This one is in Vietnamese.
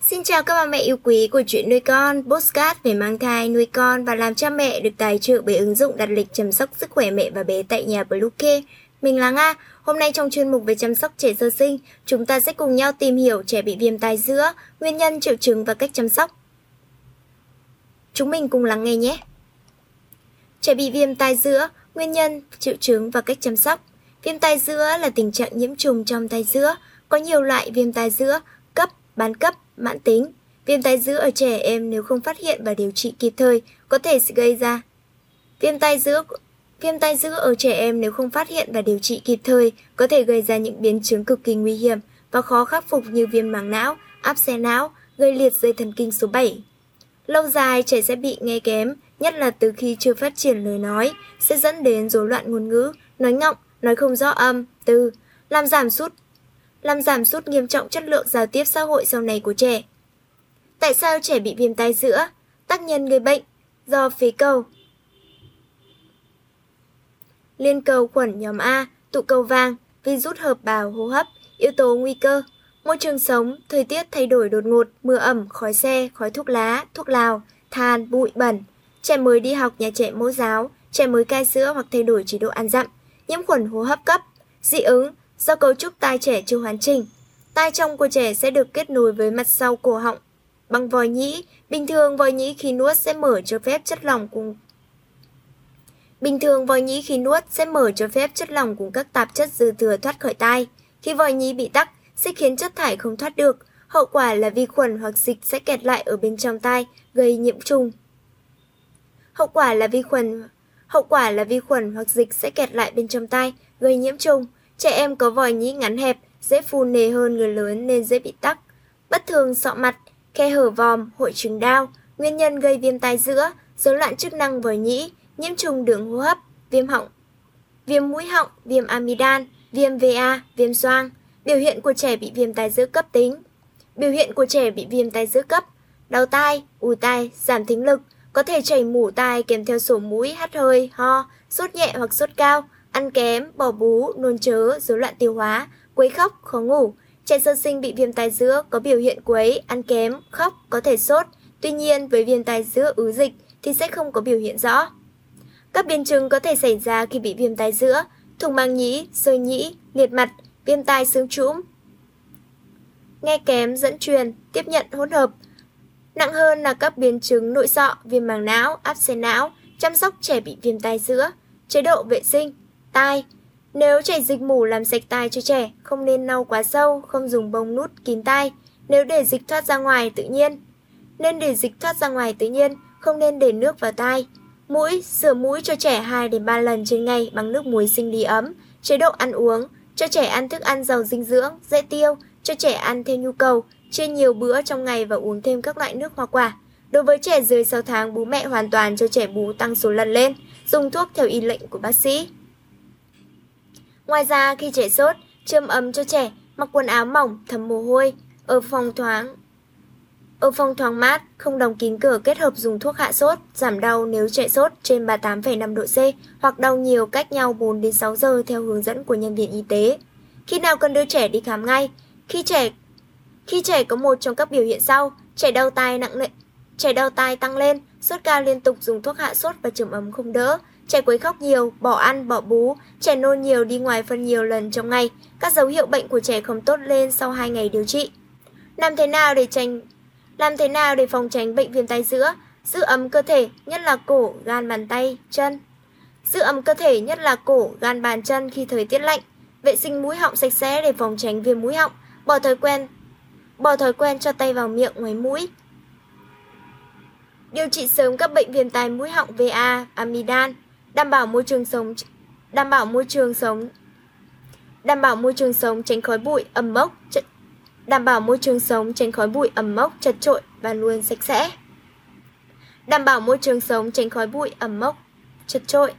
Xin chào các bà mẹ yêu quý của chuyện nuôi con, postcard về mang thai, nuôi con và làm cha mẹ được tài trợ bởi ứng dụng đặt lịch chăm sóc sức khỏe mẹ và bé tại nhà Bluecare. Mình là Nga, hôm nay trong chuyên mục về chăm sóc trẻ sơ sinh, chúng ta sẽ cùng nhau tìm hiểu trẻ bị viêm tai giữa, nguyên nhân, triệu chứng và cách chăm sóc. Chúng mình cùng lắng nghe nhé. Trẻ bị viêm tai giữa, nguyên nhân, triệu chứng và cách chăm sóc. Viêm tai giữa là tình trạng nhiễm trùng trong tai giữa, có nhiều loại viêm tai giữa, bán cấp, mãn tính. Viêm tai giữa ở trẻ em nếu không phát hiện và điều trị kịp thời có thể sẽ gây ra viêm tai giữa Viêm tai giữa ở trẻ em nếu không phát hiện và điều trị kịp thời có thể gây ra những biến chứng cực kỳ nguy hiểm và khó khắc phục như viêm màng não, áp xe não, gây liệt dây thần kinh số 7. Lâu dài trẻ sẽ bị nghe kém, nhất là từ khi chưa phát triển lời nói, sẽ dẫn đến rối loạn ngôn ngữ, nói ngọng, nói không rõ âm, từ, làm giảm sút làm giảm sút nghiêm trọng chất lượng giao tiếp xã hội sau này của trẻ. Tại sao trẻ bị viêm tai giữa? Tác nhân gây bệnh do phế cầu. Liên cầu khuẩn nhóm A, tụ cầu vàng, virus hợp bào hô hấp, yếu tố nguy cơ. Môi trường sống, thời tiết thay đổi đột ngột, mưa ẩm, khói xe, khói thuốc lá, thuốc lào, than, bụi bẩn. Trẻ mới đi học nhà trẻ mẫu giáo, trẻ mới cai sữa hoặc thay đổi chế độ ăn dặm, nhiễm khuẩn hô hấp cấp, dị ứng, Do cấu trúc tai trẻ chưa hoàn chỉnh, tai trong của trẻ sẽ được kết nối với mặt sau cổ họng bằng vòi nhĩ. Bình thường vòi nhĩ khi nuốt sẽ mở cho phép chất lỏng cùng Bình thường vòi nhĩ khi nuốt sẽ mở cho phép chất lỏng cùng các tạp chất dư thừa thoát khỏi tai. Khi vòi nhĩ bị tắc sẽ khiến chất thải không thoát được, hậu quả là vi khuẩn hoặc dịch sẽ kẹt lại ở bên trong tai, gây nhiễm trùng. Hậu quả là vi khuẩn hậu quả là vi khuẩn hoặc dịch sẽ kẹt lại bên trong tai, gây nhiễm trùng. Trẻ em có vòi nhĩ ngắn hẹp, dễ phun nề hơn người lớn nên dễ bị tắc. Bất thường sọ mặt, khe hở vòm, hội chứng đau, nguyên nhân gây viêm tai giữa, rối loạn chức năng vòi nhĩ, nhiễm trùng đường hô hấp, viêm họng, viêm mũi họng, viêm amidan, viêm VA, viêm xoang. Biểu hiện của trẻ bị viêm tai giữa cấp tính. Biểu hiện của trẻ bị viêm tai giữa cấp, đau tai, ù tai, giảm thính lực, có thể chảy mủ tai kèm theo sổ mũi, hắt hơi, ho, sốt nhẹ hoặc sốt cao, ăn kém, bỏ bú, nôn chớ, rối loạn tiêu hóa, quấy khóc, khó ngủ. Trẻ sơ sinh bị viêm tai giữa có biểu hiện quấy, ăn kém, khóc, có thể sốt. Tuy nhiên, với viêm tai giữa ứ dịch thì sẽ không có biểu hiện rõ. Các biến chứng có thể xảy ra khi bị viêm tai giữa, thùng màng nhĩ, rơi nhĩ, liệt mặt, viêm tai xương trũng. Nghe kém dẫn truyền, tiếp nhận hỗn hợp. Nặng hơn là các biến chứng nội sọ, viêm màng não, áp xe não, chăm sóc trẻ bị viêm tai giữa, chế độ vệ sinh, tai. Nếu chảy dịch mủ làm sạch tai cho trẻ, không nên lau quá sâu, không dùng bông nút kín tai. Nếu để dịch thoát ra ngoài tự nhiên, nên để dịch thoát ra ngoài tự nhiên, không nên để nước vào tai. Mũi, rửa mũi cho trẻ 2 đến 3 lần trên ngày bằng nước muối sinh lý ấm. Chế độ ăn uống, cho trẻ ăn thức ăn giàu dinh dưỡng, dễ tiêu, cho trẻ ăn theo nhu cầu, chia nhiều bữa trong ngày và uống thêm các loại nước hoa quả. Đối với trẻ dưới 6 tháng, bố mẹ hoàn toàn cho trẻ bú tăng số lần lên, dùng thuốc theo y lệnh của bác sĩ. Ngoài ra khi trẻ sốt, châm ấm cho trẻ, mặc quần áo mỏng, thấm mồ hôi, ở phòng thoáng. Ở phòng thoáng mát, không đóng kín cửa kết hợp dùng thuốc hạ sốt, giảm đau nếu trẻ sốt trên 38,5 độ C hoặc đau nhiều cách nhau 4 đến 6 giờ theo hướng dẫn của nhân viên y tế. Khi nào cần đưa trẻ đi khám ngay? Khi trẻ khi trẻ có một trong các biểu hiện sau, trẻ đau tai nặng nề, trẻ đau tai tăng lên, sốt cao liên tục dùng thuốc hạ sốt và chườm ấm không đỡ, Trẻ quấy khóc nhiều, bỏ ăn, bỏ bú, trẻ nôn nhiều đi ngoài phân nhiều lần trong ngày. Các dấu hiệu bệnh của trẻ không tốt lên sau 2 ngày điều trị. Làm thế nào để tránh làm thế nào để phòng tránh bệnh viêm tay giữa? Giữ ấm cơ thể, nhất là cổ, gan bàn tay, chân. Giữ ấm cơ thể, nhất là cổ, gan bàn chân khi thời tiết lạnh. Vệ sinh mũi họng sạch sẽ để phòng tránh viêm mũi họng. Bỏ thói quen bỏ thói quen cho tay vào miệng ngoài mũi. Điều trị sớm các bệnh viêm tai mũi họng VA, amidan đảm bảo môi trường sống đảm bảo môi trường sống, đảm bảo môi trường sống tránh khói bụi, ẩm mốc đảm bảo môi trường sống tránh khói bụi, ẩm mốc, chật trội và luôn sạch sẽ. Đảm bảo môi trường sống tránh khói bụi, ẩm mốc, chật trội.